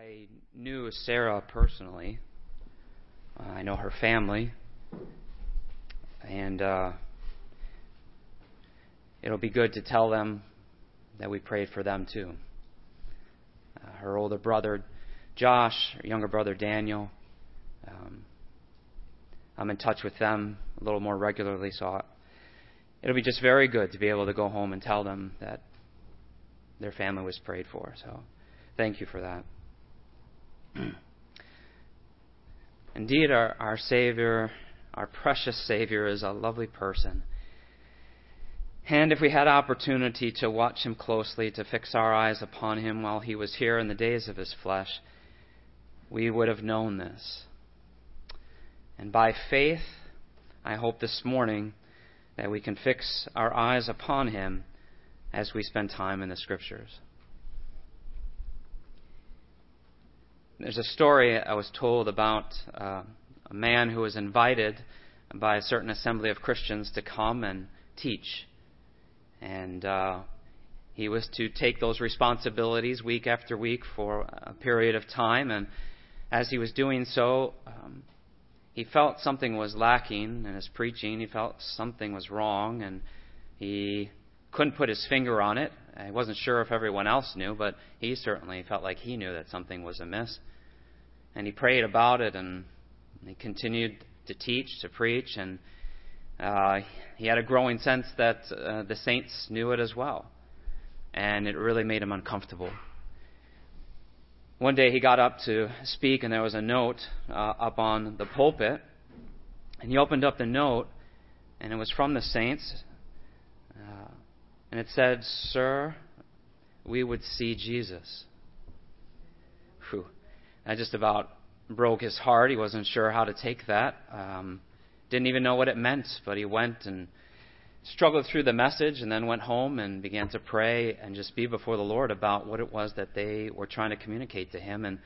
I knew Sarah personally. Uh, I know her family. And uh, it'll be good to tell them that we prayed for them too. Uh, her older brother, Josh, her younger brother, Daniel. Um, I'm in touch with them a little more regularly, so it'll be just very good to be able to go home and tell them that their family was prayed for. So thank you for that. Mm. Indeed, our, our Savior, our precious Savior, is a lovely person. And if we had opportunity to watch him closely, to fix our eyes upon him while he was here in the days of his flesh, we would have known this. And by faith, I hope this morning that we can fix our eyes upon him as we spend time in the Scriptures. There's a story I was told about uh, a man who was invited by a certain assembly of Christians to come and teach. And uh, he was to take those responsibilities week after week for a period of time. And as he was doing so, um, he felt something was lacking in his preaching. He felt something was wrong, and he couldn't put his finger on it. I wasn't sure if everyone else knew, but he certainly felt like he knew that something was amiss. And he prayed about it, and he continued to teach, to preach, and uh, he had a growing sense that uh, the saints knew it as well. And it really made him uncomfortable. One day he got up to speak, and there was a note uh, up on the pulpit. And he opened up the note, and it was from the saints. Uh, and it said, Sir, we would see Jesus. That just about broke his heart. He wasn't sure how to take that. Um, didn't even know what it meant, but he went and struggled through the message and then went home and began to pray and just be before the Lord about what it was that they were trying to communicate to him. And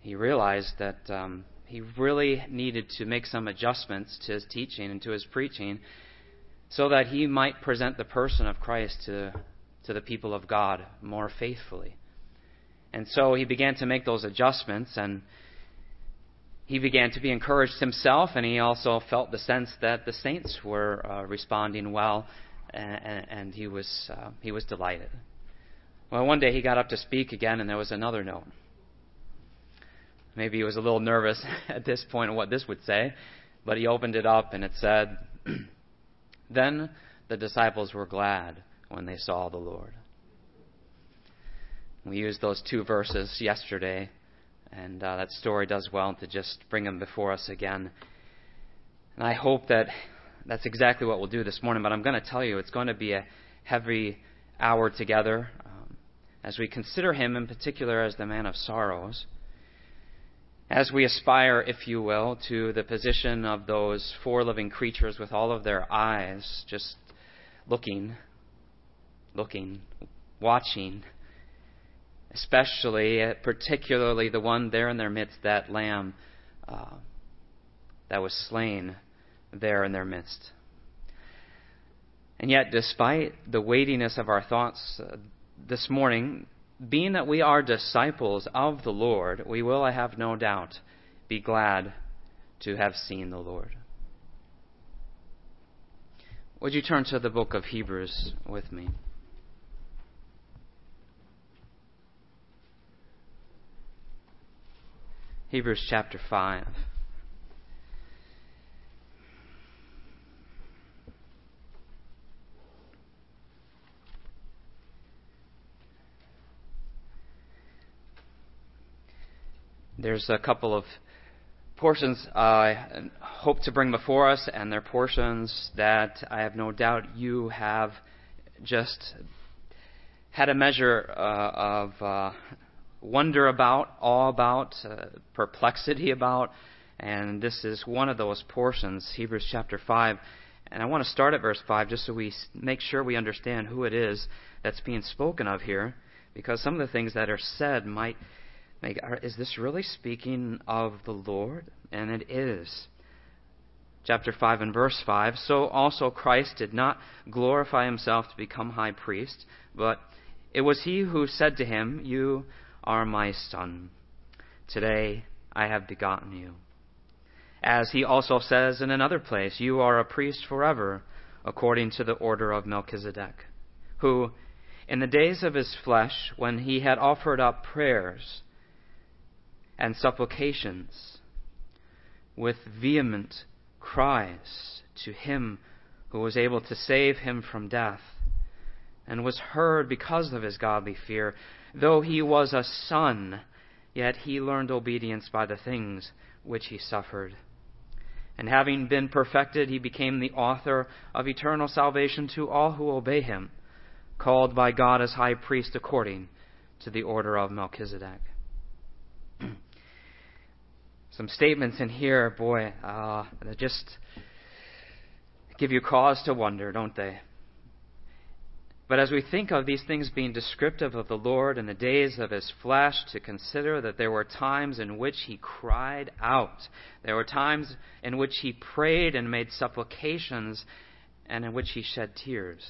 he realized that um, he really needed to make some adjustments to his teaching and to his preaching so that he might present the person of Christ to, to the people of God more faithfully. And so he began to make those adjustments and he began to be encouraged himself, and he also felt the sense that the saints were uh, responding well, and, and he was uh, he was delighted. Well, one day he got up to speak again, and there was another note. Maybe he was a little nervous at this point of what this would say, but he opened it up, and it said, "Then the disciples were glad when they saw the Lord." We used those two verses yesterday and uh, that story does well to just bring them before us again. And I hope that that's exactly what we'll do this morning. But I'm going to tell you, it's going to be a heavy hour together um, as we consider him in particular as the man of sorrows. As we aspire, if you will, to the position of those four living creatures with all of their eyes just looking, looking, watching especially, uh, particularly the one there in their midst, that lamb uh, that was slain there in their midst. And yet, despite the weightiness of our thoughts uh, this morning, being that we are disciples of the Lord, we will, I have no doubt, be glad to have seen the Lord. Would you turn to the book of Hebrews with me? Hebrews chapter 5. There's a couple of portions I hope to bring before us, and they're portions that I have no doubt you have just had a measure uh, of uh, wonder about, awe about, uh, perplexity about. And this is one of those portions, Hebrews chapter 5. And I want to start at verse 5 just so we make sure we understand who it is that's being spoken of here. Because some of the things that are said might make, is this really speaking of the Lord? And it is. Chapter 5 and verse 5 So also Christ did not glorify himself to become high priest, but it was he who said to him, You are my son. Today I have begotten you. As he also says in another place, You are a priest forever, according to the order of Melchizedek, who, in the days of his flesh, when he had offered up prayers and supplications with vehement cries to him who was able to save him from death, and was heard because of his godly fear, though he was a son, yet he learned obedience by the things which he suffered. And having been perfected, he became the author of eternal salvation to all who obey him, called by God as high priest according to the order of Melchizedek. Some statements in here, boy, uh, that just give you cause to wonder, don't they? But as we think of these things being descriptive of the Lord in the days of his flesh, to consider that there were times in which he cried out, there were times in which he prayed and made supplications, and in which he shed tears.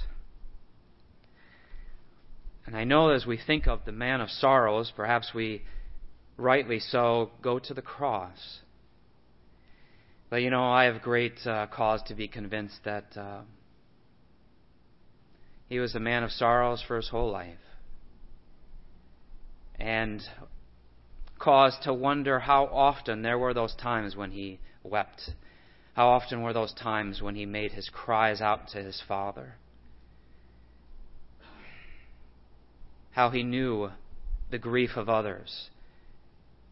And I know as we think of the man of sorrows, perhaps we rightly so go to the cross. But you know, I have great uh, cause to be convinced that. Uh, he was a man of sorrows for his whole life. And caused to wonder how often there were those times when he wept. How often were those times when he made his cries out to his Father? How he knew the grief of others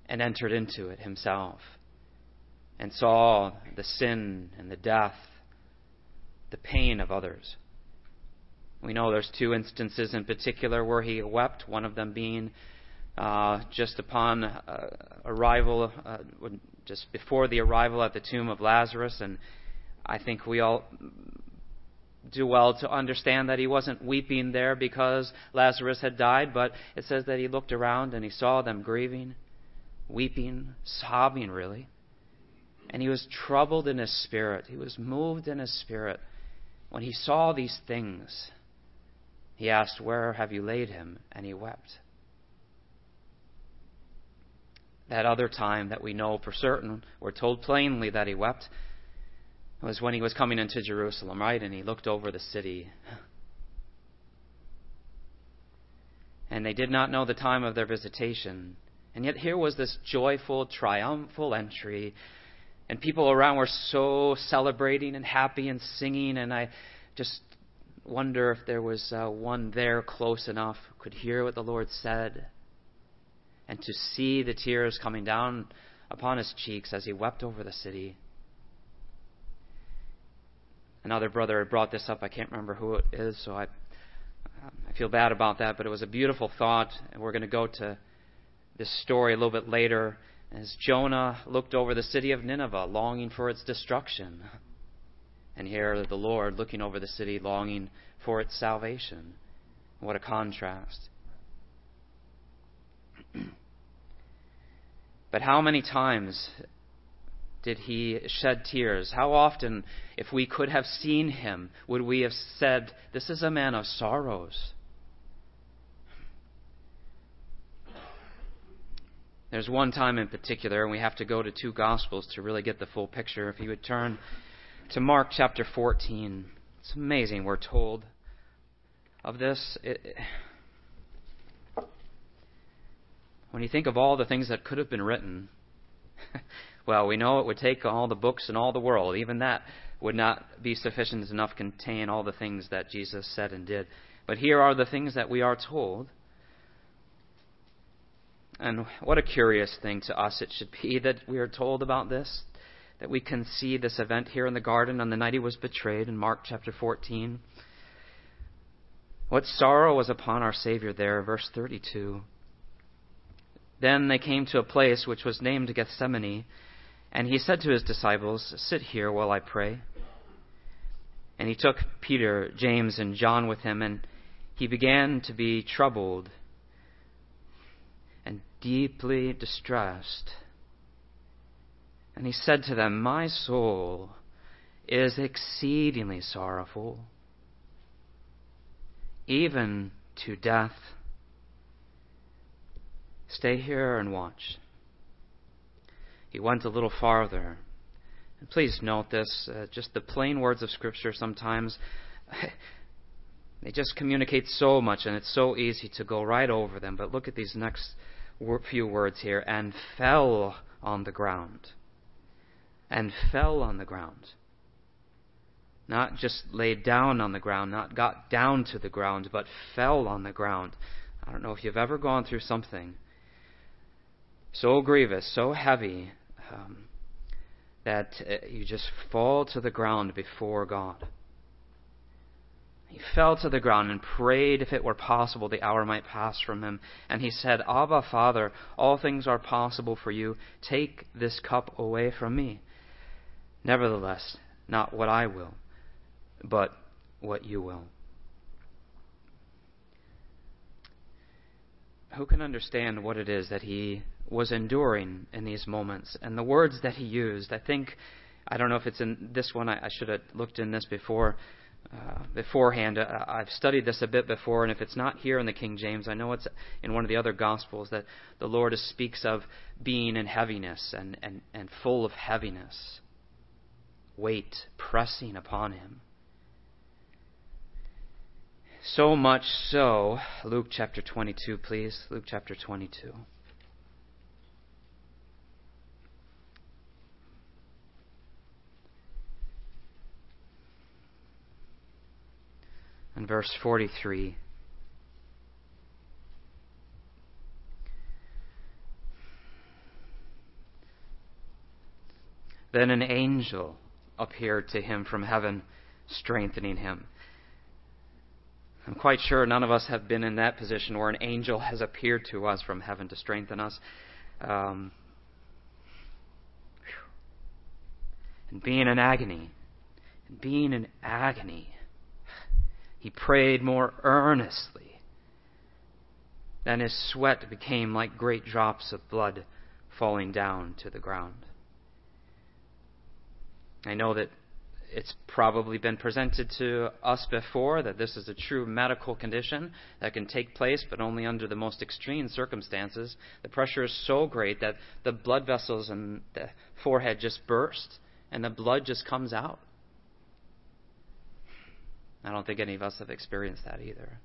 and entered into it himself and saw the sin and the death, the pain of others. We know there's two instances in particular where he wept, one of them being uh, just upon uh, arrival, uh, just before the arrival at the tomb of Lazarus. And I think we all do well to understand that he wasn't weeping there because Lazarus had died, but it says that he looked around and he saw them grieving, weeping, sobbing, really. And he was troubled in his spirit. He was moved in his spirit when he saw these things. He asked, Where have you laid him? And he wept. That other time that we know for certain, we're told plainly that he wept, was when he was coming into Jerusalem, right? And he looked over the city. And they did not know the time of their visitation. And yet here was this joyful, triumphal entry. And people around were so celebrating and happy and singing. And I just wonder if there was uh, one there close enough who could hear what the Lord said and to see the tears coming down upon his cheeks as he wept over the city. Another brother had brought this up. I can't remember who it is, so I, I feel bad about that. But it was a beautiful thought, and we're going to go to this story a little bit later. As Jonah looked over the city of Nineveh, longing for its destruction and here the Lord looking over the city, longing for its salvation. What a contrast. but how many times did he shed tears? How often, if we could have seen him, would we have said, This is a man of sorrows? There's one time in particular, and we have to go to two Gospels to really get the full picture. If you would turn to Mark chapter 14. It's amazing we're told of this. It, when you think of all the things that could have been written, well, we know it would take all the books in all the world. Even that would not be sufficient enough to contain all the things that Jesus said and did. But here are the things that we are told. And what a curious thing to us it should be that we are told about this that we can see this event here in the garden on the night he was betrayed in Mark chapter 14. What sorrow was upon our Savior there, verse 32. Then they came to a place which was named Gethsemane, and he said to his disciples, Sit here while I pray. And he took Peter, James, and John with him, and he began to be troubled and deeply distressed. And he said to them, My soul is exceedingly sorrowful, even to death. Stay here and watch. he went a little farther. And please note this uh, just the plain words of Scripture sometimes. They just communicate so much, and it's so easy to go right over them. But look at these next few words here and fell on the ground. And fell on the ground. Not just laid down on the ground, not got down to the ground, but fell on the ground. I don't know if you've ever gone through something so grievous, so heavy, um, that uh, you just fall to the ground before God. He fell to the ground and prayed if it were possible the hour might pass from him. And he said, Abba, Father, all things are possible for you. Take this cup away from me. Nevertheless, not what I will, but what you will. Who can understand what it is that he was enduring in these moments and the words that he used? I think, I don't know if it's in this one, I, I should have looked in this before uh, beforehand. Uh, I've studied this a bit before, and if it's not here in the King James, I know it's in one of the other Gospels that the Lord speaks of being in heaviness and, and, and full of heaviness, weight pressing upon him. So much so, Luke chapter 22, please. Luke chapter 22. and verse 43. Then an angel appeared to him from heaven, strengthening him. I'm quite sure none of us have been in that position where an angel has appeared to us from heaven to strengthen us. Um, and being in agony, and being in agony, he prayed more earnestly. Then his sweat became like great drops of blood falling down to the ground. I know that it's probably been presented to us before that this is a true medical condition that can take place, but only under the most extreme circumstances. The pressure is so great that the blood vessels in the forehead just burst and the blood just comes out. I don't think any of us have experienced that either.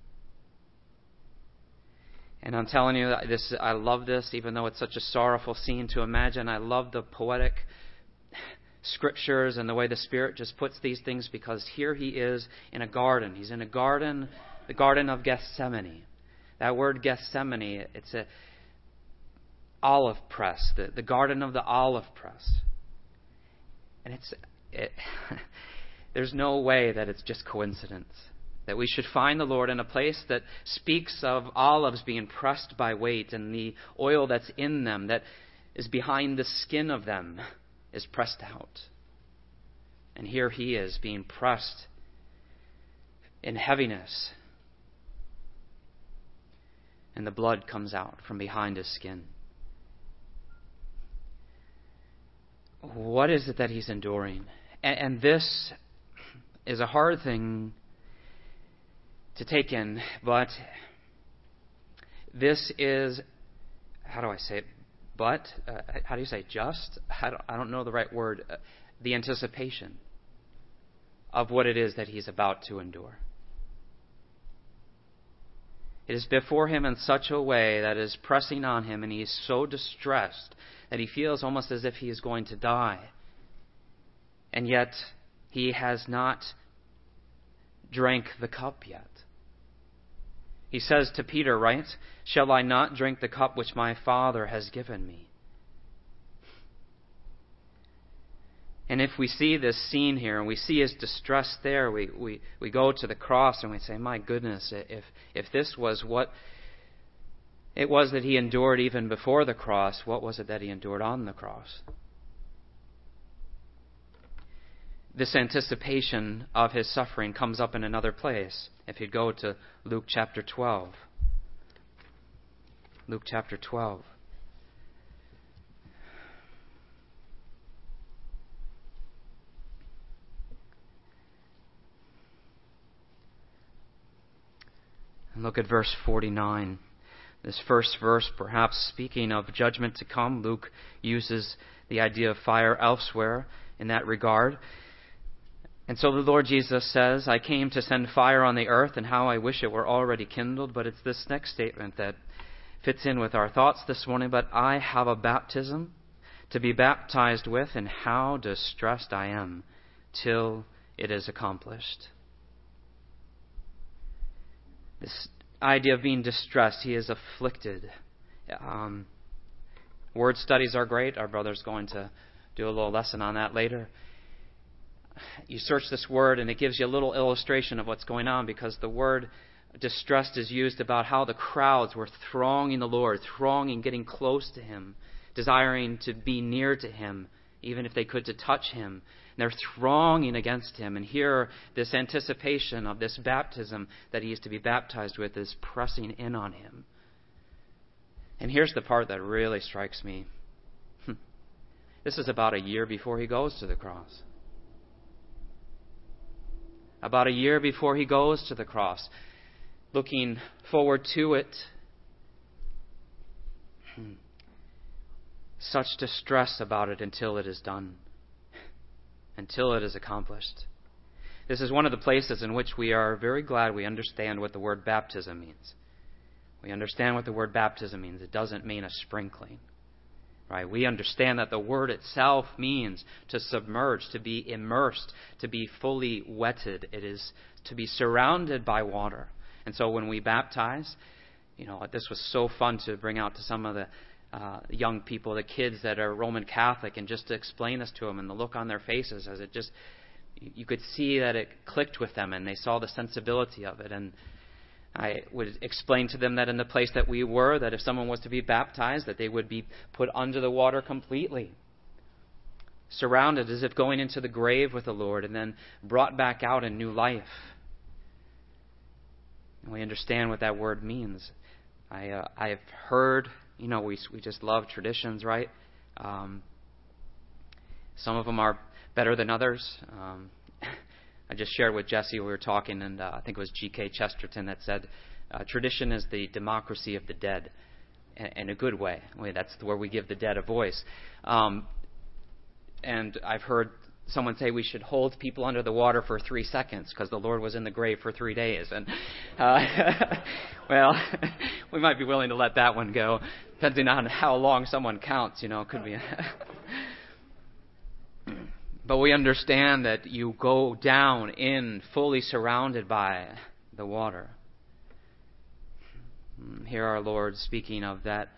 And I'm telling you, this I love this, even though it's such a sorrowful scene to imagine. I love the poetic scriptures and the way the Spirit just puts these things because here he is in a garden. He's in a garden, the Garden of Gethsemane. That word Gethsemane, it's a olive press, the, the garden of the olive press. And it's it, there's no way that it's just coincidence. That we should find the Lord in a place that speaks of olives being pressed by weight and the oil that's in them, that is behind the skin of them, is pressed out. And here he is being pressed in heaviness. And the blood comes out from behind his skin. What is it that he's enduring? And, and this is a hard thing to take in, but this is, how do I say it? But, uh, how do you say just? I don't, know the right word. Uh, the anticipation of what it is that he's about to endure. It is before him in such a way that is pressing on him, and he is so distressed that he feels almost as if he is going to die. And yet, he has not drank the cup yet. He says to Peter, right? Shall I not drink the cup which my Father has given me? And if we see this scene here and we see his distress there, we, we, we go to the cross and we say, My goodness, if, if this was what it was that he endured even before the cross, what was it that he endured on the cross? This anticipation of his suffering comes up in another place. If you go to Luke chapter 12. Luke chapter 12. And look at verse 49. This first verse, perhaps speaking of judgment to come, Luke uses the idea of fire elsewhere in that regard. And so the Lord Jesus says, I came to send fire on the earth, and how I wish it were already kindled. But it's this next statement that fits in with our thoughts this morning. But I have a baptism to be baptized with, and how distressed I am till it is accomplished. This idea of being distressed, he is afflicted. Um, word studies are great. Our brother's going to do a little lesson on that later you search this word and it gives you a little illustration of what's going on because the word distressed is used about how the crowds were thronging the Lord, thronging, getting close to Him, desiring to be near to Him, even if they could to touch Him. And they're thronging against Him. And here, this anticipation of this baptism that He is to be baptized with is pressing in on Him. And here's the part that really strikes me. This is about a year before He goes to the cross about a year before he goes to the cross, looking forward to it. Hmm. Such distress about it until it is done, until it is accomplished. This is one of the places in which we are very glad we understand what the word baptism means. We understand what the word baptism means. It doesn't mean a sprinkling. Right? We understand that the word itself means to submerge, to be immersed, to be fully wetted. It is to be surrounded by water. And so when we baptize, you know, this was so fun to bring out to some of the uh, young people, the kids that are Roman Catholic, and just to explain this to them and the look on their faces as it just, you could see that it clicked with them and they saw the sensibility of it. And I would explain to them that in the place that we were, that if someone was to be baptized, that they would be put under the water completely, surrounded as if going into the grave with the Lord, and then brought back out in new life. And we understand what that word means. I uh, I have heard, you know, we we just love traditions, right? Um, some of them are better than others. Um, I just shared with Jesse, we were talking, and uh, I think it was G.K. Chesterton that said, uh, tradition is the democracy of the dead, in, a good way. I that's where we give the dead a voice. Um, and I've heard someone say we should hold people under the water for three seconds because the Lord was in the grave for three days. And uh, well, we might be willing to let that one go, depending on how long someone counts. You know, it could be. But we understand that you go down in fully surrounded by the water. Hmm, here our Lord speaking of that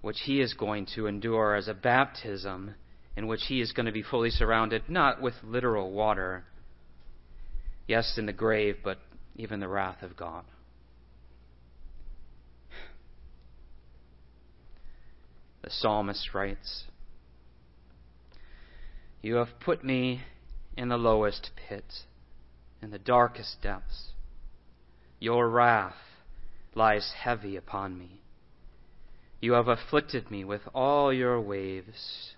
which he is going to endure as a baptism in which he is going to be fully surrounded, not with literal water, yes, in the grave, but even the wrath of God. The psalmist writes, you have put me in the lowest pit, in the darkest depths. Your wrath lies heavy upon me. You have afflicted me with all your waves.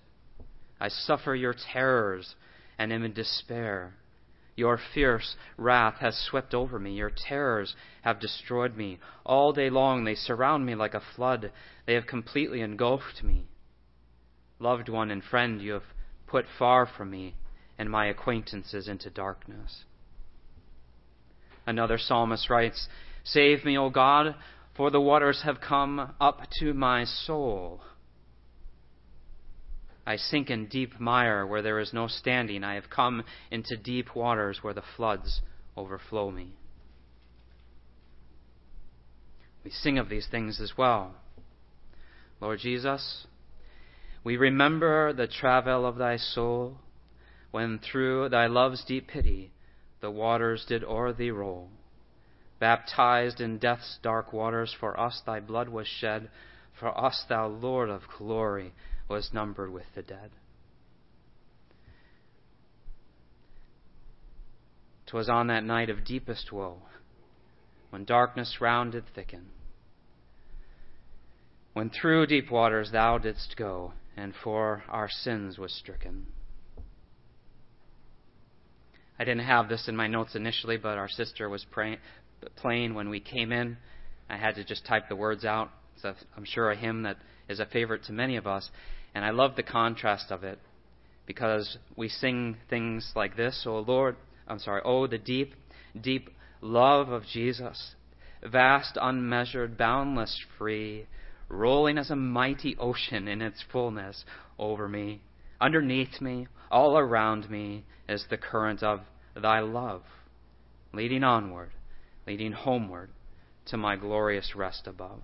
I suffer your terrors and am in despair. Your fierce wrath has swept over me. Your terrors have destroyed me. All day long they surround me like a flood. They have completely engulfed me. Loved one and friend, you have put far from me and my acquaintances into darkness. Another psalmist writes, Save me, O God, for the waters have come up to my soul. I sink in deep mire where there is no standing. I have come into deep waters where the floods overflow me. We sing of these things as well. Lord Jesus, we remember the travail of thy soul, when through thy love's deep pity the waters did o'er thee roll. Baptized in death's dark waters, for us thy blood was shed, for us thou Lord of glory was numbered with the dead. 'Twas on that night of deepest woe, when darkness round did thicken, when through deep waters thou didst go, and for our sins was stricken. I didn't have this in my notes initially, but our sister was pray- playing when we came in. I had to just type the words out It's, a, I'm sure, a hymn that is a favorite to many of us. And I love the contrast of it because we sing things like this, Oh Lord, I'm sorry, oh, the deep, deep love of Jesus, vast, unmeasured, boundless, free, rolling as a mighty ocean in its fullness over me. Underneath me, all around me, is the current of thy love, leading onward, leading homeward to my glorious rest above.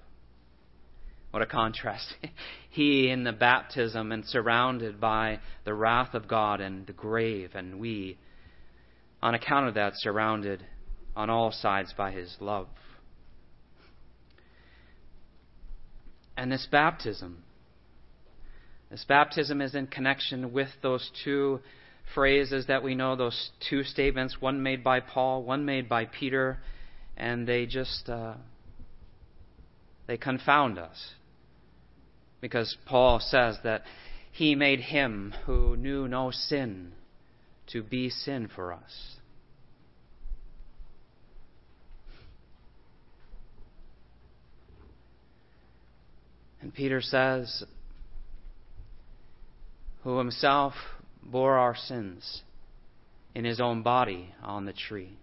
What a contrast. he in the baptism and surrounded by the wrath of God and the grave, and we, on account of that, surrounded on all sides by his love. And this baptism, this baptism is in connection with those two phrases that we know, those two statements, one made by Paul, one made by Peter, and they just uh, they confound us because Paul says that he made him who knew no sin to be sin for us. And Peter says, who himself bore our sins in his own body on the tree.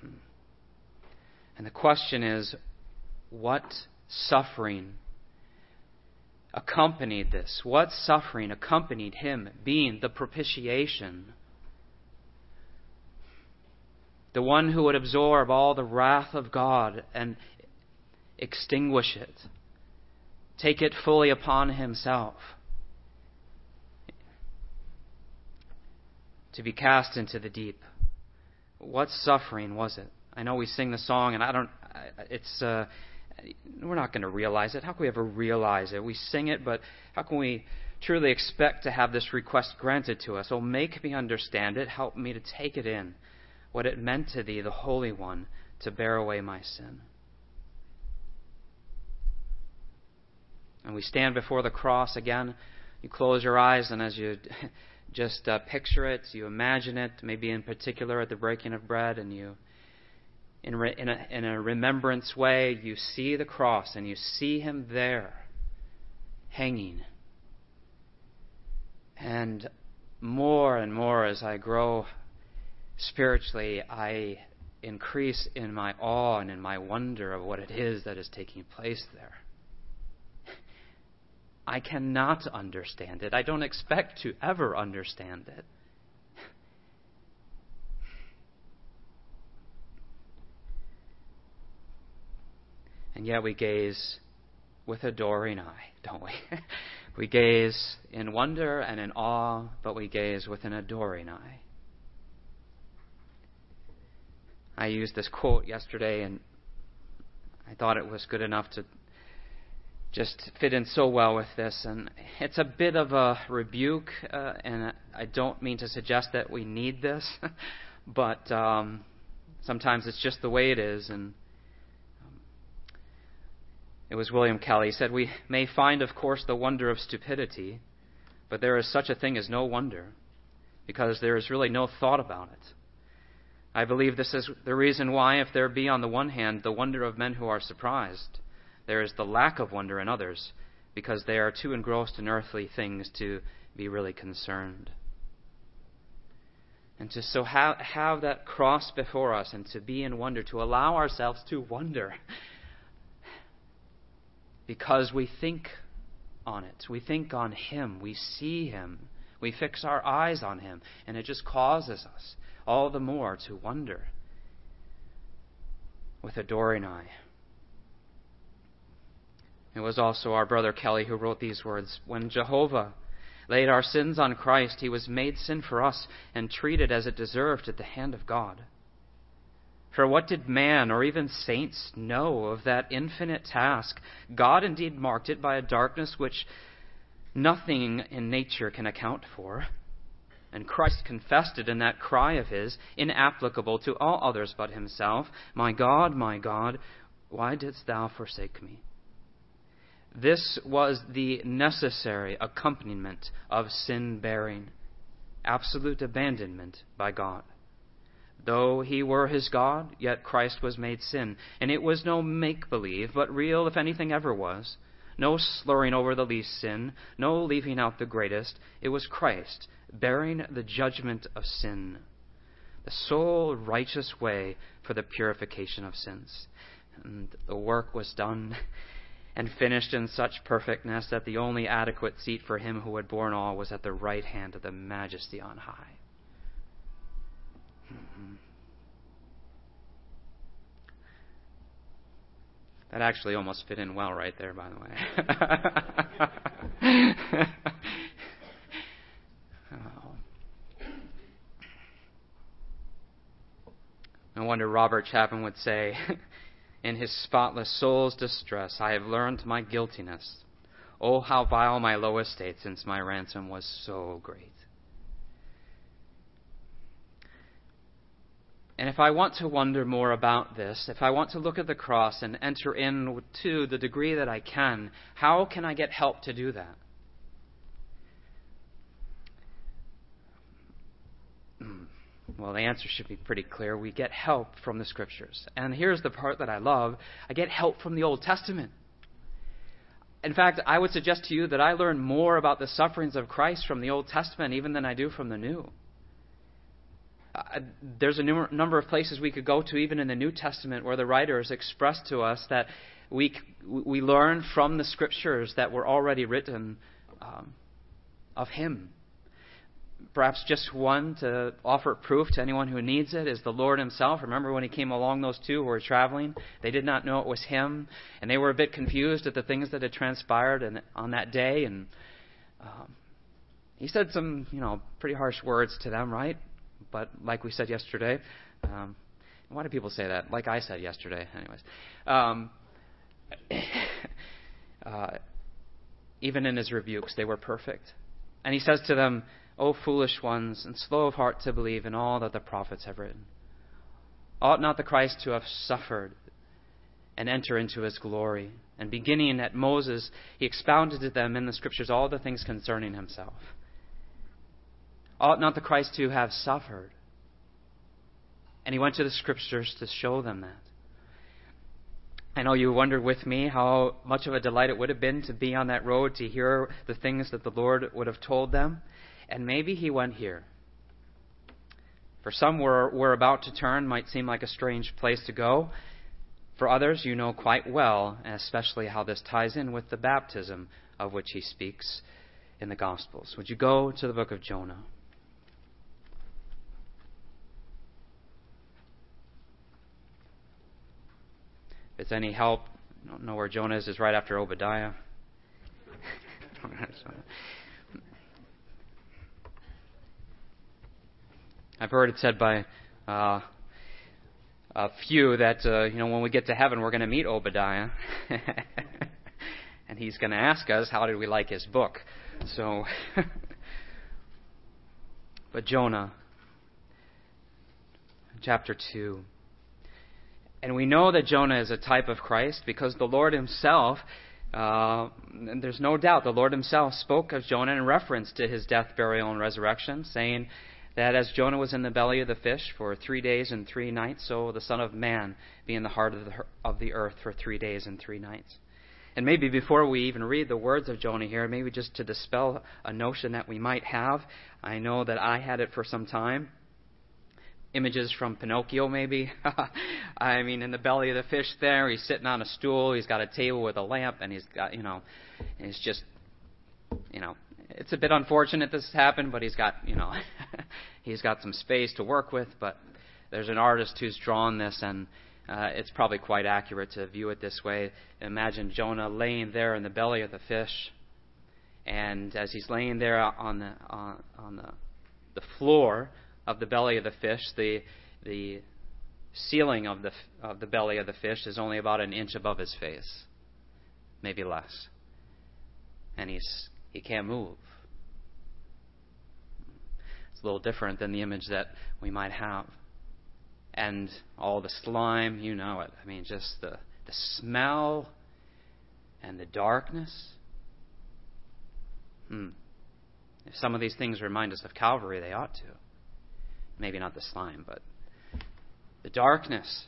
Hmm. And the question is what suffering accompanied this? What suffering accompanied him being the propitiation? The one who would absorb all the wrath of God and extinguish it, take it fully upon himself. To be cast into the deep. What suffering was it? I know we sing the song, and I don't. It's uh, we're not going to realize it. How can we ever realize it? We sing it, but how can we truly expect to have this request granted to us? Oh, make me understand it. Help me to take it in. What it meant to thee, the Holy One, to bear away my sin. And we stand before the cross again. You close your eyes, and as you just uh, picture it, you imagine it, maybe in particular at the breaking of bread, and you in, re, in, a, in a remembrance way, you see the cross and you see him there, hanging. And more and more as I grow spiritually, I increase in my awe and in my wonder of what it is that is taking place there. I cannot understand it. I don't expect to ever understand it. And yet we gaze with adoring eye, don't we? we gaze in wonder and in awe, but we gaze with an adoring eye. I used this quote yesterday, and I thought it was good enough to just fit in so well with this. And it's a bit of a rebuke, uh, and I don't mean to suggest that we need this, but um, sometimes it's just the way it is. And it was William Kelly. He said, We may find, of course, the wonder of stupidity, but there is such a thing as no wonder, because there is really no thought about it. I believe this is the reason why, if there be on the one hand the wonder of men who are surprised, there is the lack of wonder in others, because they are too engrossed in earthly things to be really concerned. And to so have, have that cross before us and to be in wonder, to allow ourselves to wonder because we think on it. We think on Him. We see Him. We fix our eyes on Him. And it just causes us all the more to wonder with adoring eye. It was also our brother Kelly who wrote these words When Jehovah laid our sins on Christ, he was made sin for us and treated as it deserved at the hand of God. For what did man or even saints know of that infinite task? God indeed marked it by a darkness which nothing in nature can account for. And Christ confessed it in that cry of his, inapplicable to all others but himself My God, my God, why didst thou forsake me? This was the necessary accompaniment of sin bearing, absolute abandonment by God. Though he were his God, yet Christ was made sin. And it was no make believe, but real, if anything ever was. No slurring over the least sin, no leaving out the greatest. It was Christ, bearing the judgment of sin, the sole righteous way for the purification of sins. And the work was done and finished in such perfectness that the only adequate seat for him who had borne all was at the right hand of the majesty on high. Mm-hmm. That actually almost fit in well right there, by the way. oh. No wonder Robert Chapman would say, in his spotless soul's distress, I have learned my guiltiness. Oh, how vile my low estate, since my ransom was so great. And if I want to wonder more about this, if I want to look at the cross and enter in to the degree that I can, how can I get help to do that? Hmm. Well, the answer should be pretty clear. We get help from the Scriptures. And here's the part that I love I get help from the Old Testament. In fact, I would suggest to you that I learn more about the sufferings of Christ from the Old Testament even than I do from the New. Uh, there's a num- number of places we could go to, even in the New Testament, where the writers express to us that we, we learn from the scriptures that were already written um, of Him. Perhaps just one to offer proof to anyone who needs it is the Lord Himself. Remember when He came along, those two who were traveling? They did not know it was Him, and they were a bit confused at the things that had transpired in, on that day. And um, He said some, you know, pretty harsh words to them, right? But like we said yesterday, um, why do people say that? Like I said yesterday, anyways. Um, uh, even in his rebukes, they were perfect. And he says to them, O foolish ones, and slow of heart to believe in all that the prophets have written. Ought not the Christ to have suffered and enter into his glory? And beginning at Moses, he expounded to them in the scriptures all the things concerning himself. Ought not the Christ to have suffered? And he went to the scriptures to show them that. I know you wondered with me how much of a delight it would have been to be on that road to hear the things that the Lord would have told them. And maybe he went here. For some, where we're about to turn might seem like a strange place to go. For others, you know quite well, and especially how this ties in with the baptism of which he speaks in the Gospels. Would you go to the book of Jonah? If it's any help, I don't know where Jonah is, is right after Obadiah. I've heard it said by uh, a few that uh, you know when we get to heaven we're going to meet Obadiah, and he's going to ask us how did we like his book. So, but Jonah, chapter two. And we know that Jonah is a type of Christ because the Lord himself, uh, there's no doubt, the Lord himself spoke of Jonah in reference to his death, burial, and resurrection, saying that as Jonah was in the belly of the fish for three days and three nights, so the Son of Man be in the heart of the, of the earth for three days and three nights. And maybe before we even read the words of Jonah here, maybe just to dispel a notion that we might have, I know that I had it for some time images from Pinocchio, maybe. I mean, in the belly of the fish there, he's sitting on a stool, he's got a table with a lamp, and he's got, you know, and he's just, you know, it's a bit unfortunate this happened, but he's got, you know, he's got some space to work with. But there's an artist who's drawn this, and uh, it's probably quite accurate to view it this way. Imagine Jonah laying there in the belly of the fish, and as he's laying there on the on, on the the floor of the belly of the fish, the the ceiling of the of the belly of the fish is only about an inch above his face, maybe less, and he's he can't move. It's a little different than the image that we might have, and all the slime, you know it. I mean, just the the smell and the darkness. Hmm. If some of these things remind us of Calvary, they ought to maybe not the slime, but the darkness.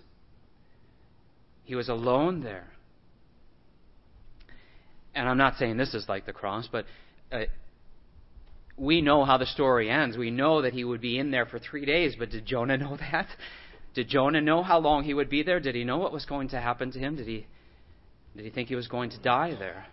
He was alone there. And I'm not saying this is like the cross, but uh, we know how the story ends. We know that he would be in there for three days, but did Jonah know that? Did Jonah know how long he would be there? Did he know what was going to happen to him? Did he, did he think he was going to die there?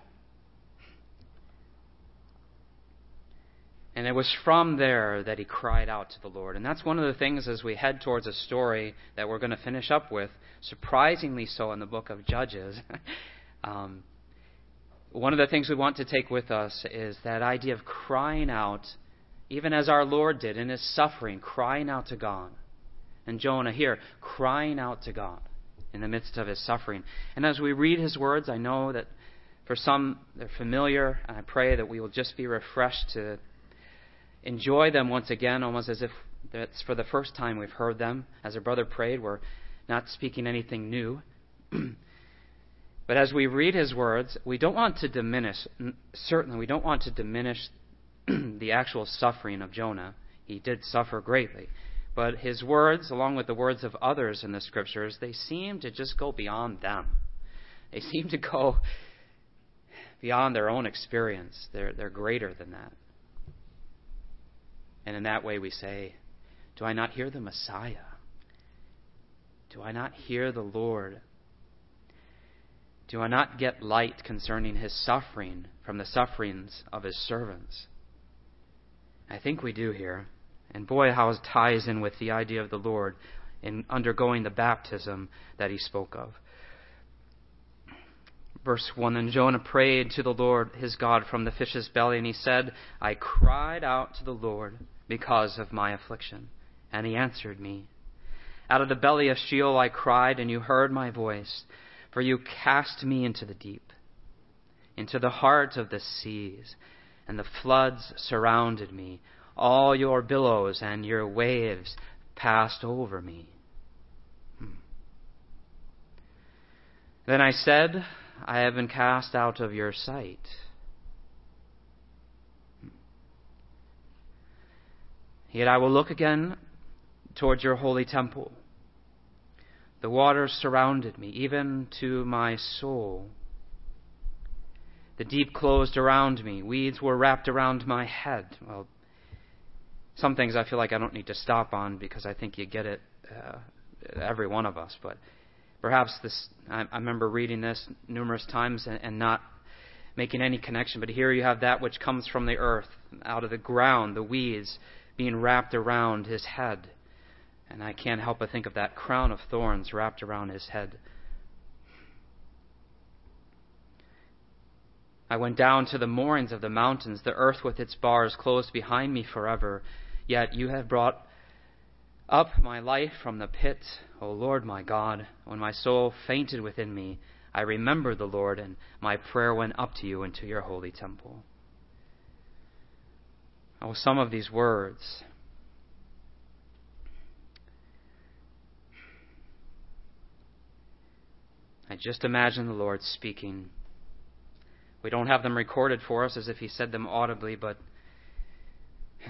And it was from there that he cried out to the Lord. And that's one of the things as we head towards a story that we're going to finish up with, surprisingly so in the book of Judges. um, one of the things we want to take with us is that idea of crying out, even as our Lord did in his suffering, crying out to God. And Jonah here, crying out to God in the midst of his suffering. And as we read his words, I know that for some they're familiar, and I pray that we will just be refreshed to enjoy them once again, almost as if it's for the first time we've heard them. As our brother prayed, we're not speaking anything new. but as we read his words, we don't want to diminish, certainly, we don't want to diminish the actual suffering of Jonah. He did suffer greatly. But his words, along with the words of others in the scriptures, they seem to just go beyond them. They seem to go beyond their own experience. They're, they're greater than that. And in that way we say, Do I not hear the Messiah? Do I not hear the Lord? Do I not get light concerning his suffering from the sufferings of his servants? I think we do here. And boy, how it ties in with the idea of the Lord in undergoing the baptism that he spoke of. Verse 1 Then Jonah prayed to the Lord his God from the fish's belly, and he said, I cried out to the Lord because of my affliction. And he answered me. Out of the belly of Sheol I cried, and you heard my voice, for you cast me into the deep, into the heart of the seas, and the floods surrounded me. All your billows and your waves passed over me. Hmm. Then I said, I have been cast out of your sight. Yet I will look again towards your holy temple. The waters surrounded me, even to my soul. The deep closed around me. Weeds were wrapped around my head. Well, some things I feel like I don't need to stop on because I think you get it, uh, every one of us. But perhaps this, I, I remember reading this numerous times and, and not making any connection. But here you have that which comes from the earth, out of the ground, the weeds being wrapped around his head. And I can't help but think of that crown of thorns wrapped around his head. I went down to the moorings of the mountains. The earth with its bars closed behind me forever. Yet you have brought up my life from the pit, O Lord my God. When my soul fainted within me, I remembered the Lord, and my prayer went up to you into your holy temple. Oh, some of these words. I just imagine the Lord speaking. We don't have them recorded for us as if He said them audibly, but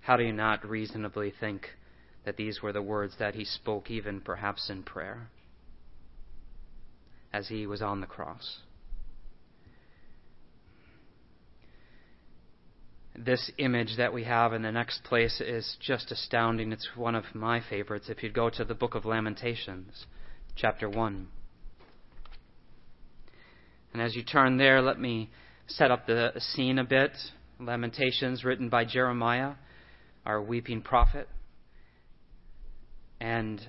how do you not reasonably think that these were the words that He spoke, even perhaps in prayer, as He was on the cross? this image that we have in the next place is just astounding. It's one of my favorites. If you'd go to the book of Lamentations, chapter 1. And as you turn there, let me set up the scene a bit. Lamentations, written by Jeremiah, our weeping prophet. And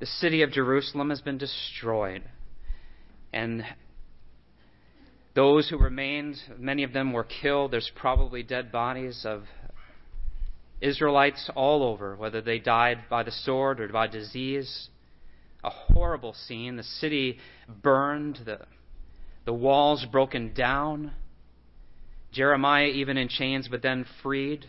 the city of Jerusalem has been destroyed. And those who remained, many of them were killed. There's probably dead bodies of Israelites all over, whether they died by the sword or by disease. A horrible scene. The city burned, the, the walls broken down. Jeremiah even in chains, but then freed.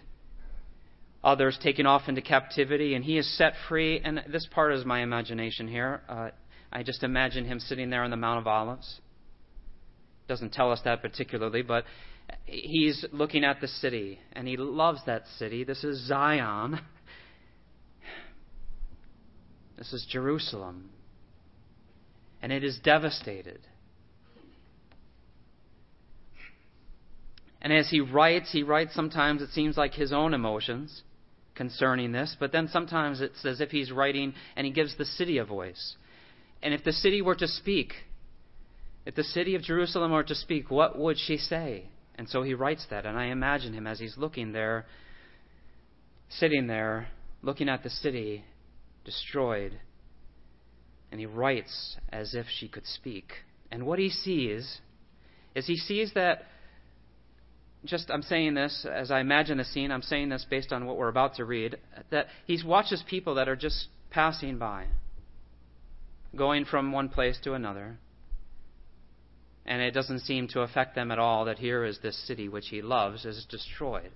Others taken off into captivity, and he is set free. And this part is my imagination here. Uh, I just imagine him sitting there on the Mount of Olives doesn't tell us that particularly, but he's looking at the city, and he loves that city. This is Zion. This is Jerusalem. And it is devastated. And as he writes, he writes sometimes it seems like his own emotions concerning this, but then sometimes it's as if he's writing and he gives the city a voice. And if the city were to speak, if the city of Jerusalem were to speak, what would she say? And so he writes that, and I imagine him as he's looking there, sitting there, looking at the city destroyed, and he writes as if she could speak. And what he sees is he sees that just I'm saying this as I imagine the scene, I'm saying this based on what we're about to read, that he watches people that are just passing by, going from one place to another. And it doesn't seem to affect them at all that here is this city which he loves is destroyed.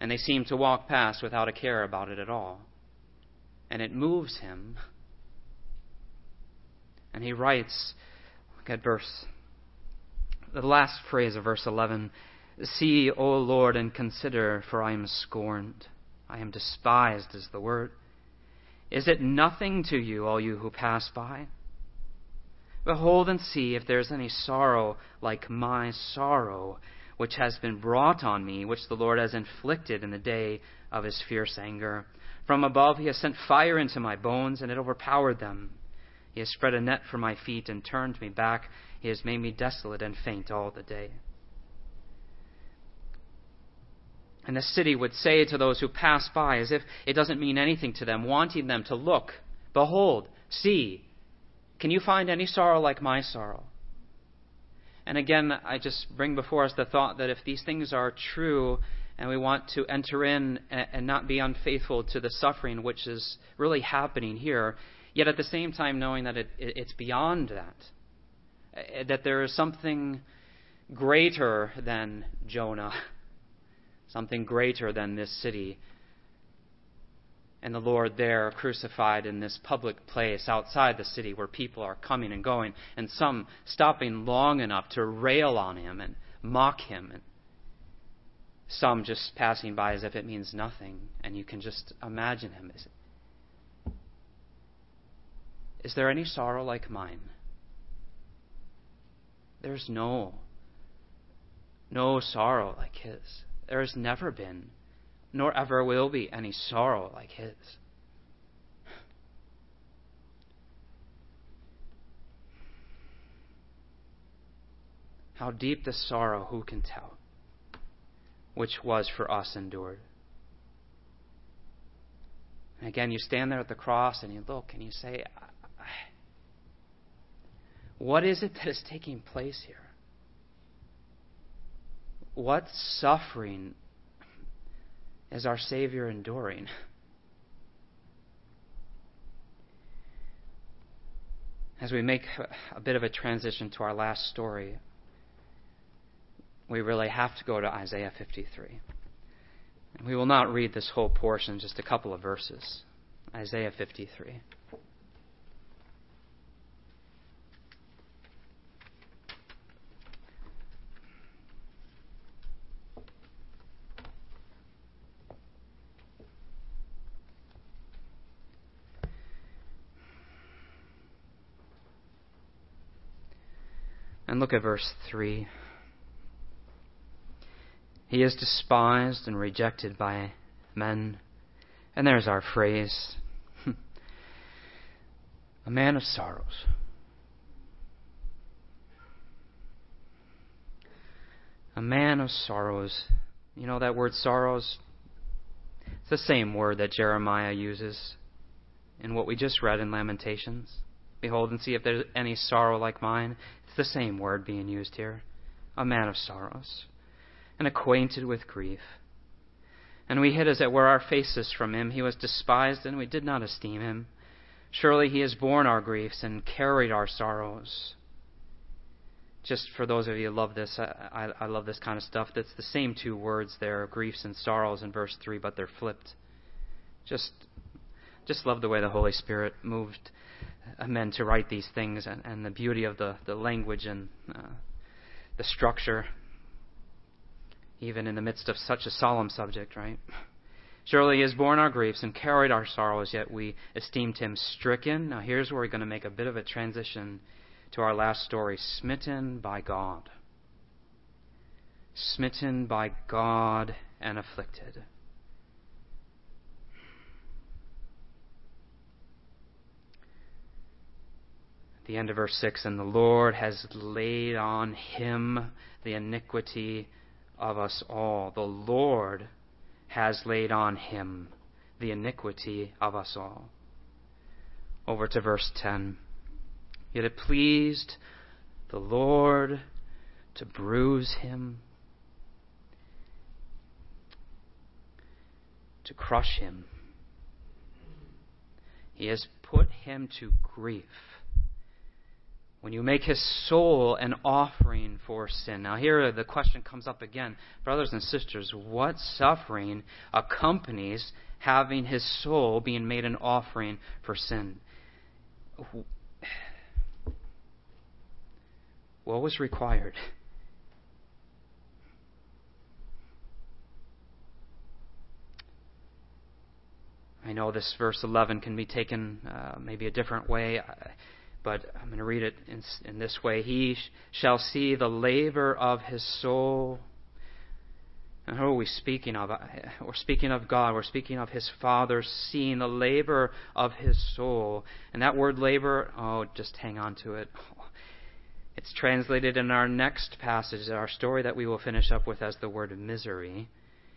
And they seem to walk past without a care about it at all. And it moves him. And he writes, look at verse the last phrase of verse 11 See, O Lord, and consider, for I am scorned. I am despised, is the word. Is it nothing to you, all you who pass by? Behold and see if there is any sorrow like my sorrow, which has been brought on me, which the Lord has inflicted in the day of his fierce anger. From above he has sent fire into my bones, and it overpowered them. He has spread a net for my feet and turned me back. He has made me desolate and faint all the day. And the city would say to those who pass by, as if it doesn't mean anything to them, wanting them to look, behold, see, can you find any sorrow like my sorrow? And again, I just bring before us the thought that if these things are true and we want to enter in and not be unfaithful to the suffering which is really happening here, Yet at the same time, knowing that it, it, it's beyond that, eh, that there is something greater than Jonah, something greater than this city. And the Lord there crucified in this public place outside the city where people are coming and going, and some stopping long enough to rail on him and mock him, and some just passing by as if it means nothing. And you can just imagine him as is there any sorrow like mine? There's no, no sorrow like his. There has never been, nor ever will be, any sorrow like his. How deep the sorrow, who can tell, which was for us endured. And again, you stand there at the cross and you look and you say, what is it that is taking place here? What suffering is our Savior enduring? As we make a bit of a transition to our last story, we really have to go to Isaiah 53. And we will not read this whole portion, just a couple of verses. Isaiah 53. And look at verse 3. He is despised and rejected by men. And there's our phrase hmm, a man of sorrows. A man of sorrows. You know that word sorrows? It's the same word that Jeremiah uses in what we just read in Lamentations. Behold and see if there's any sorrow like mine It's the same word being used here a man of sorrows, and acquainted with grief. And we hid, as it were, our faces from him. He was despised, and we did not esteem him. Surely he has borne our griefs and carried our sorrows. Just for those of you who love this, I, I, love this kind of stuff. That's the same two words there, griefs and sorrows, in verse 3, but they're flipped. Just, just love the way the Holy Spirit moved men to write these things and, and the beauty of the, the language and uh, the structure, even in the midst of such a solemn subject, right? Surely he has borne our griefs and carried our sorrows, yet we esteemed him stricken. Now here's where we're going to make a bit of a transition to our last story smitten by God. Smitten by God and afflicted. the end of verse 6 and the Lord has laid on him the iniquity of us all. The Lord has laid on him the iniquity of us all. Over to verse 10. Yet it pleased the Lord to bruise him, to crush him. He has put him to grief when you make his soul an offering for sin. Now, here the question comes up again. Brothers and sisters, what suffering accompanies having his soul being made an offering for sin? What was required? I know this verse 11 can be taken uh, maybe a different way but I'm going to read it in, in this way He sh- shall see the labor of his soul. And who are we speaking of? We're speaking of God. We're speaking of his Father seeing the labor of his soul. And that word labor, oh, just hang on to it. It's translated in our next passage, our story that we will finish up with, as the word misery.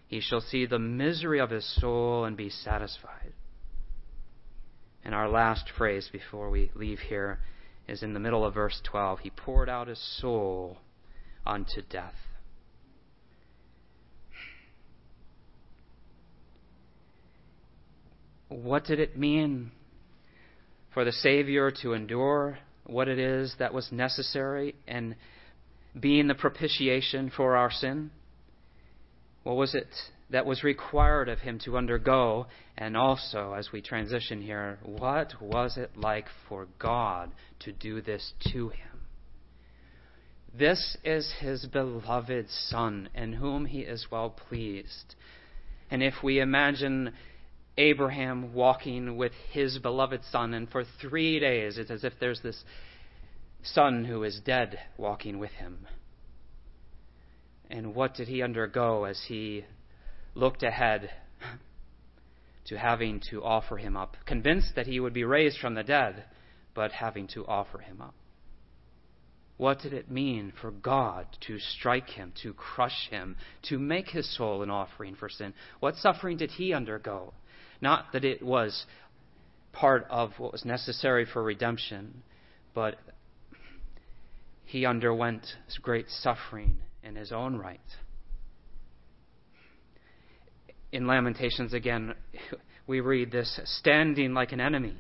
He shall see the misery of his soul and be satisfied. And our last phrase before we leave here is in the middle of verse 12. He poured out his soul unto death. What did it mean for the Savior to endure what it is that was necessary and being the propitiation for our sin? What was it that was required of him to undergo. And also, as we transition here, what was it like for God to do this to him? This is his beloved Son, in whom he is well pleased. And if we imagine Abraham walking with his beloved son, and for three days it's as if there's this son who is dead walking with him. And what did he undergo as he looked ahead to having to offer him up, convinced that he would be raised from the dead, but having to offer him up. What did it mean for God to strike him, to crush him, to make his soul an offering for sin? What suffering did he undergo? Not that it was part of what was necessary for redemption, but he underwent great suffering in his own right in Lamentations again, we read this standing like an enemy.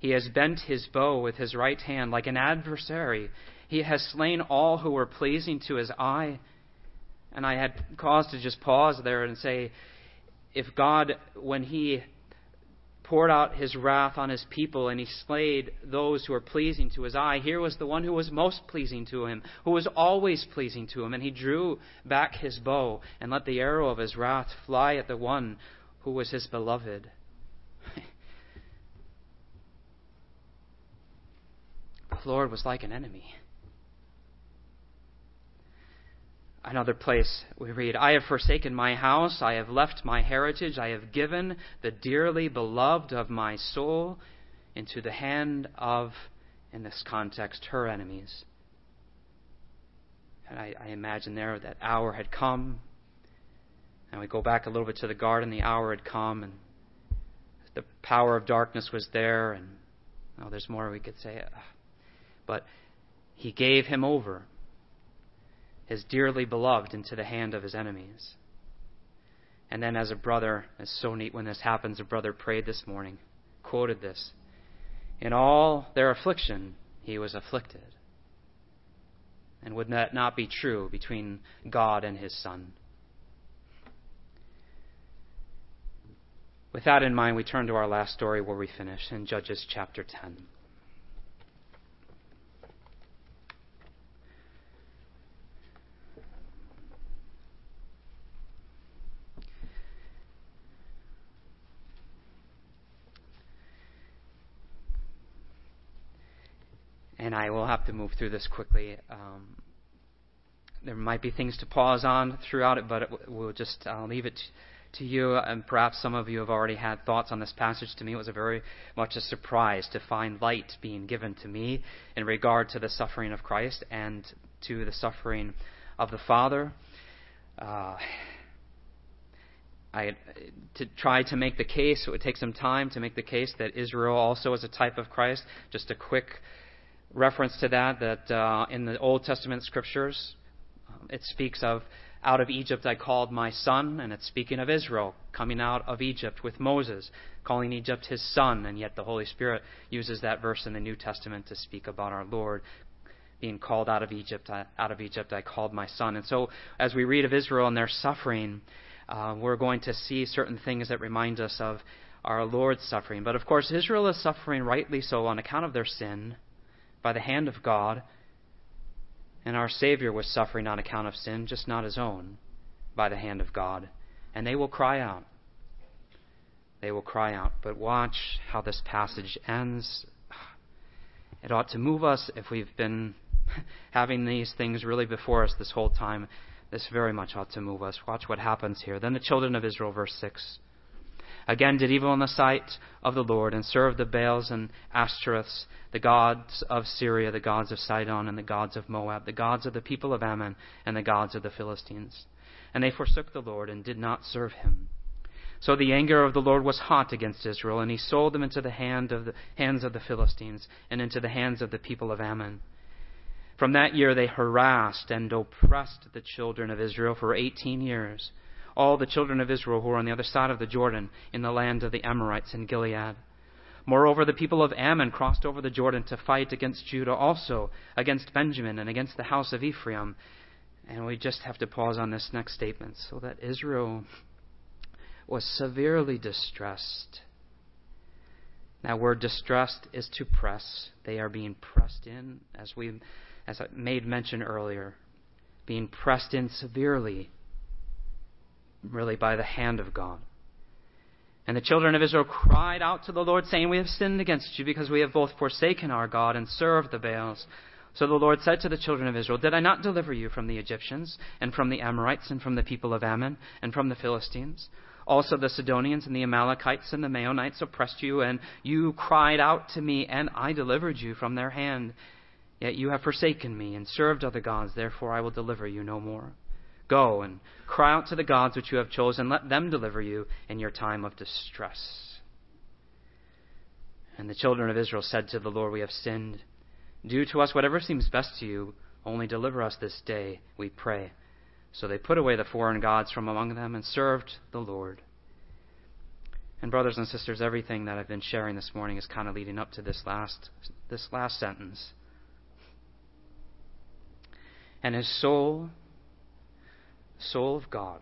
He has bent his bow with his right hand like an adversary. He has slain all who were pleasing to his eye. And I had cause to just pause there and say, if God, when he poured out his wrath on his people and he slayed those who were pleasing to his eye. Here was the one who was most pleasing to him, who was always pleasing to him, and he drew back his bow and let the arrow of his wrath fly at the one who was his beloved. the Lord was like an enemy. Another place we read, I have forsaken my house, I have left my heritage, I have given the dearly beloved of my soul into the hand of, in this context, her enemies. And I, I imagine there that hour had come. And we go back a little bit to the garden, the hour had come, and the power of darkness was there, and there's more we could say. But he gave him over his dearly beloved into the hand of his enemies. And then, as a brother, it's so neat when this happens, a brother prayed this morning, quoted this. In all their affliction, he was afflicted. And would that not be true between God and his Son? With that in mind, we turn to our last story where we finish in Judges chapter 10. And I will have to move through this quickly. Um, there might be things to pause on throughout it, but we'll just I'll leave it to you. And perhaps some of you have already had thoughts on this passage. To me, it was a very much a surprise to find light being given to me in regard to the suffering of Christ and to the suffering of the Father. Uh, I to try to make the case. It would take some time to make the case that Israel also is a type of Christ. Just a quick reference to that. That uh, in the Old Testament scriptures, um, it speaks of out of Egypt I called my son, and it's speaking of Israel coming out of Egypt with Moses, calling Egypt his son, and yet the Holy Spirit uses that verse in the New Testament to speak about our Lord being called out of Egypt. Out of Egypt I called my son. And so, as we read of Israel and their suffering, uh, we're going to see certain things that remind us of our Lord's suffering. But of course, Israel is suffering rightly so on account of their sin by the hand of God. And our Savior was suffering on account of sin, just not his own, by the hand of God. And they will cry out. They will cry out. But watch how this passage ends. It ought to move us if we've been having these things really before us this whole time. This very much ought to move us. Watch what happens here. Then the children of Israel, verse 6 again did evil in the sight of the Lord, and served the Baals and Ashtoreths, the gods of Syria, the gods of Sidon, and the gods of Moab, the gods of the people of Ammon, and the gods of the Philistines. And they forsook the Lord, and did not serve him. So the anger of the Lord was hot against Israel, and he sold them into the, hand of the hands of the Philistines, and into the hands of the people of Ammon. From that year they harassed and oppressed the children of Israel for eighteen years all the children of Israel who were on the other side of the Jordan in the land of the Amorites in Gilead. Moreover, the people of Ammon crossed over the Jordan to fight against Judah also, against Benjamin, and against the house of Ephraim. And we just have to pause on this next statement so that Israel was severely distressed. That word distressed is to press. They are being pressed in, as we as I made mention earlier, being pressed in severely really by the hand of God. And the children of Israel cried out to the Lord, saying, We have sinned against you because we have both forsaken our God and served the Baals. So the Lord said to the children of Israel, Did I not deliver you from the Egyptians, and from the Amorites, and from the people of Ammon, and from the Philistines? Also the Sidonians and the Amalekites and the Maonites oppressed you, and you cried out to me, and I delivered you from their hand. Yet you have forsaken me and served other gods, therefore I will deliver you no more. Go and cry out to the gods which you have chosen. Let them deliver you in your time of distress. And the children of Israel said to the Lord, We have sinned. Do to us whatever seems best to you. Only deliver us this day, we pray. So they put away the foreign gods from among them and served the Lord. And brothers and sisters, everything that I've been sharing this morning is kind of leading up to this last this last sentence. And his soul soul of God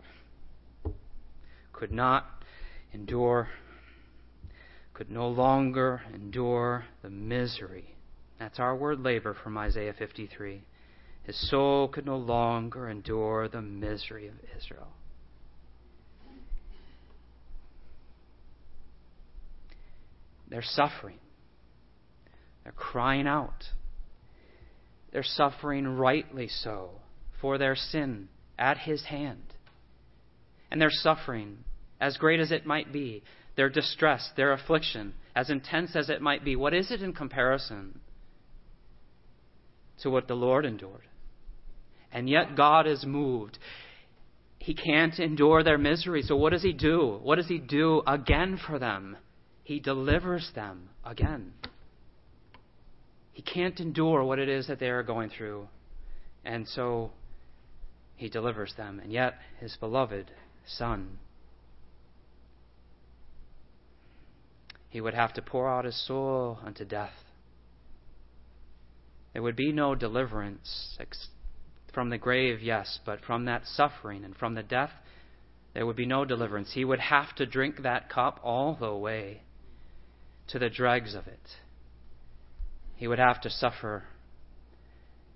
could not endure, could no longer endure the misery. That's our word labor from Isaiah 53. His soul could no longer endure the misery of Israel. They're suffering. They're crying out. They're suffering rightly so for their sin at his hand. And their suffering, as great as it might be, their distress, their affliction, as intense as it might be, what is it in comparison to what the Lord endured? And yet God is moved. He can't endure their misery, so what does He do? What does He do again for them? He delivers them again. He can't endure what it is that they are going through. And so he delivers them, and yet his beloved Son. He would have to pour out his soul unto death. There would be no deliverance from the grave, yes, but from that suffering and from the death, there would be no deliverance. He would have to drink that cup all the way to the dregs of it. He would have to suffer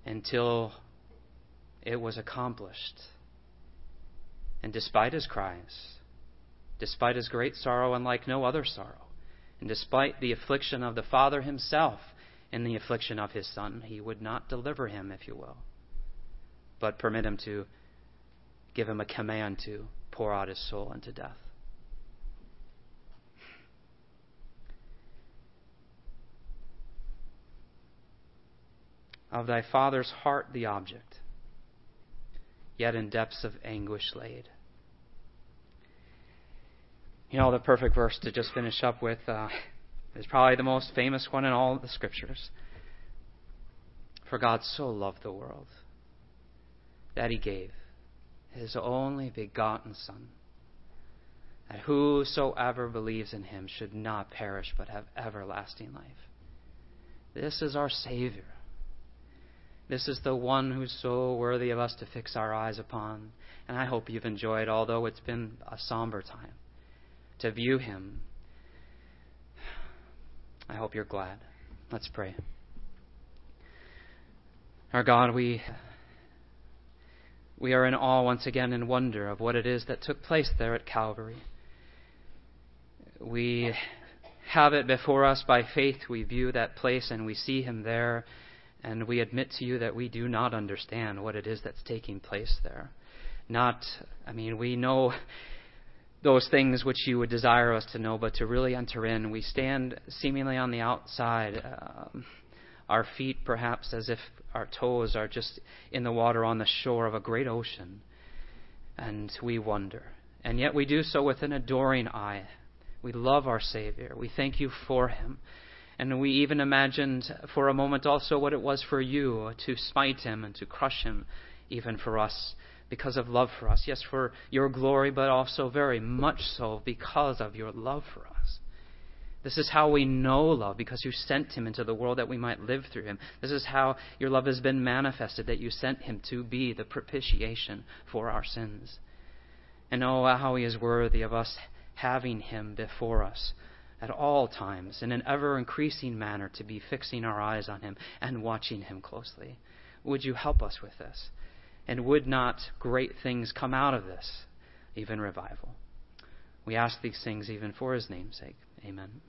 until it was accomplished. And despite his cries, despite his great sorrow unlike no other sorrow, and despite the affliction of the Father himself and the affliction of his son. He would not deliver him, if you will, but permit him to give him a command to pour out his soul unto death. Of thy father's heart the object, yet in depths of anguish laid. You know, the perfect verse to just finish up with uh, is probably the most famous one in all the scriptures. For God so loved the world that he gave his only begotten Son, that whosoever believes in him should not perish but have everlasting life. This is our Savior. This is the one who's so worthy of us to fix our eyes upon. And I hope you've enjoyed, although it's been a somber time, to view him. I hope you're glad. Let's pray. Our God, we we are in awe once again and wonder of what it is that took place there at Calvary. We have it before us by faith. We view that place and we see Him there, and we admit to you that we do not understand what it is that's taking place there. Not, I mean, we know those things which you would desire us to know, but to really enter in, we stand seemingly on the outside. Um, our feet perhaps as if our toes are just in the water on the shore of a great ocean. And we wonder. And yet we do so with an adoring eye. We love our Savior. We thank you for him. And we even imagined for a moment also what it was for you to smite him and to crush him, even for us, because of love for us. Yes, for your glory, but also very much so because of your love for us. This is how we know love, because you sent him into the world that we might live through him. This is how your love has been manifested, that you sent him to be the propitiation for our sins. And oh, how he is worthy of us having him before us at all times, in an ever increasing manner, to be fixing our eyes on him and watching him closely. Would you help us with this? And would not great things come out of this, even revival? We ask these things even for his name's sake. Amen.